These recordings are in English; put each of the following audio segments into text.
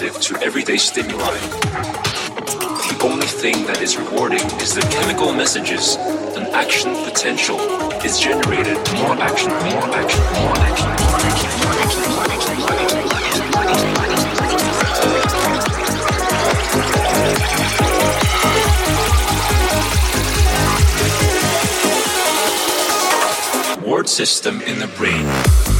responsive to everyday stimuli. The only thing that is rewarding is the chemical messages an action potential is generated. More action, more action, more action, more action, more action, more action, more action. Word system in the brain.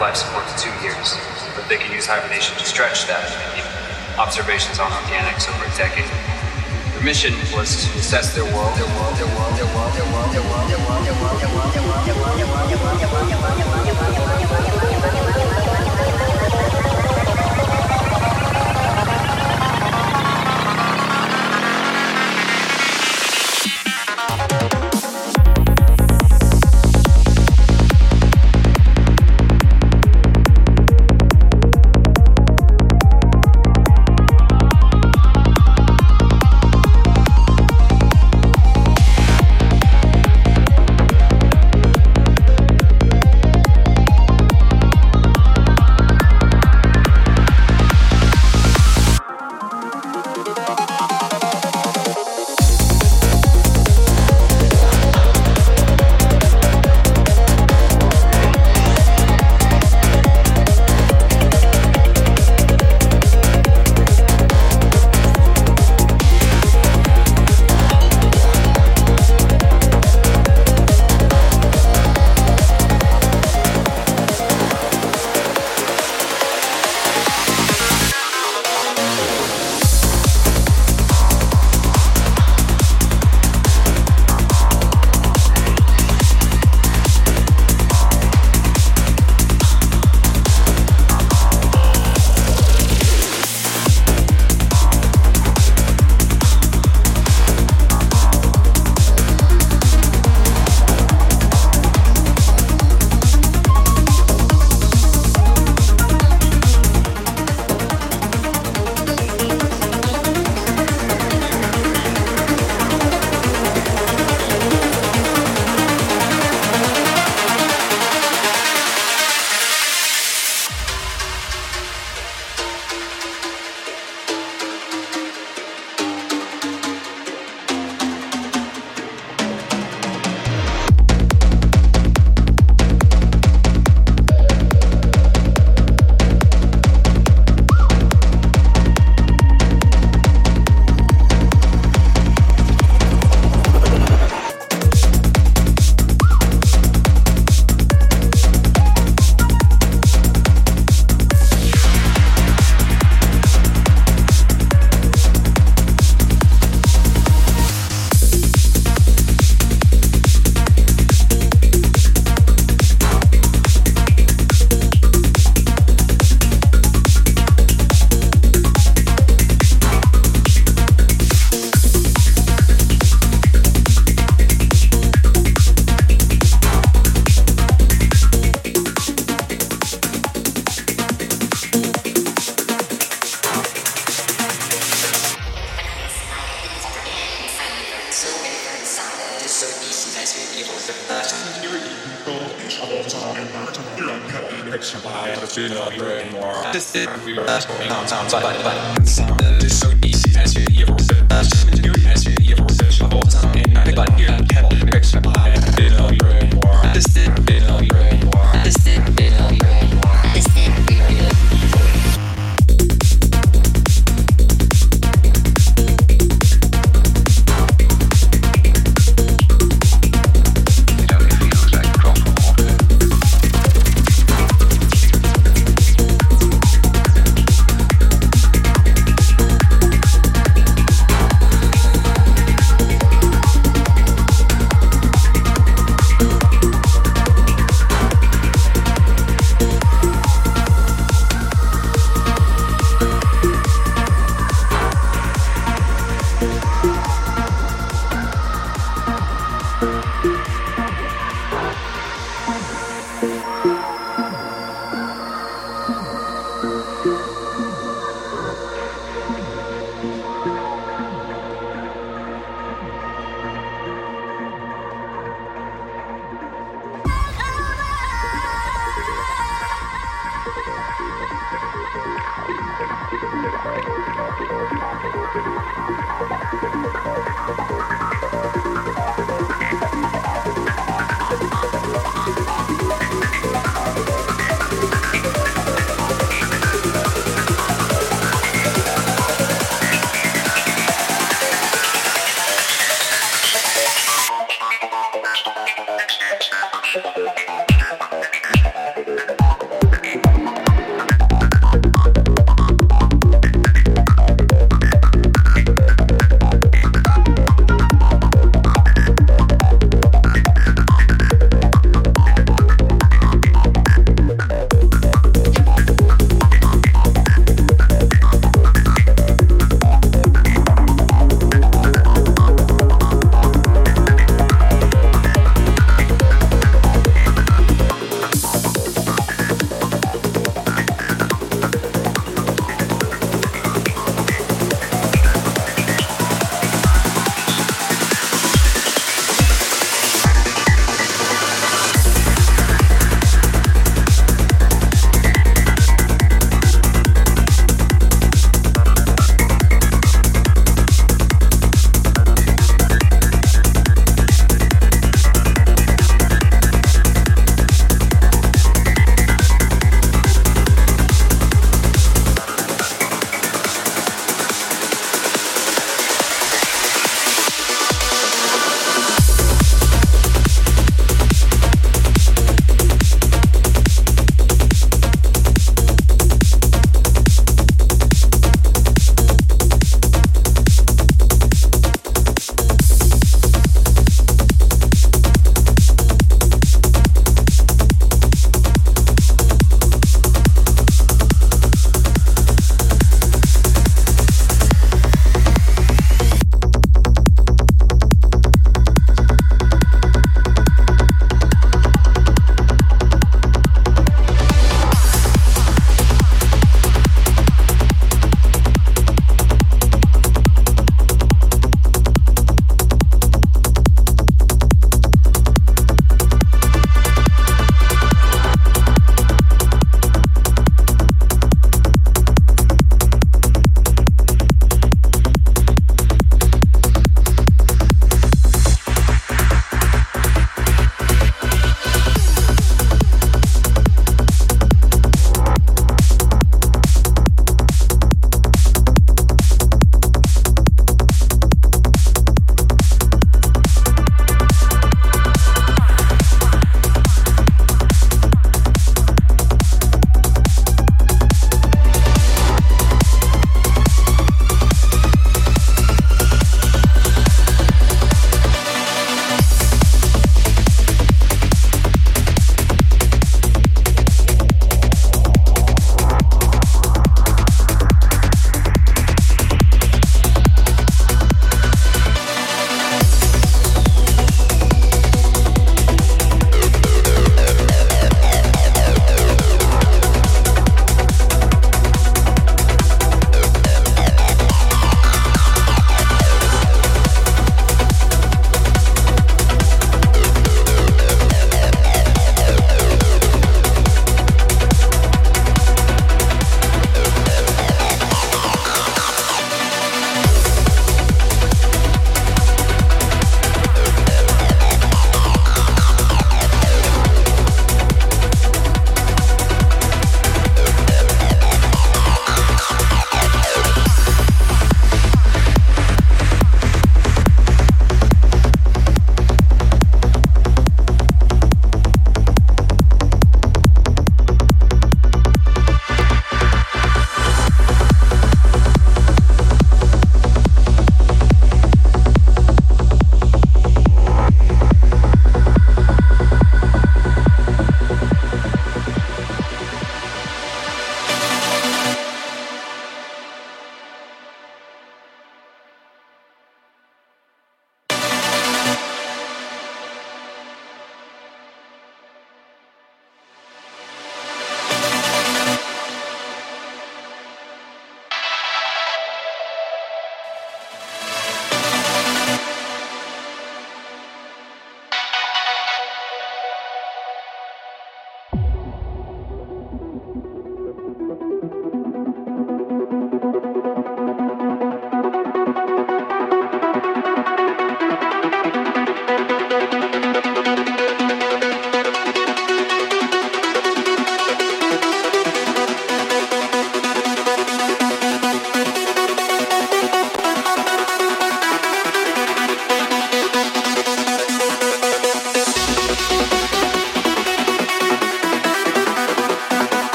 life support to two years, but they can use hibernation to stretch that and observations on organics over a decade. Their mission was to assess their world, their world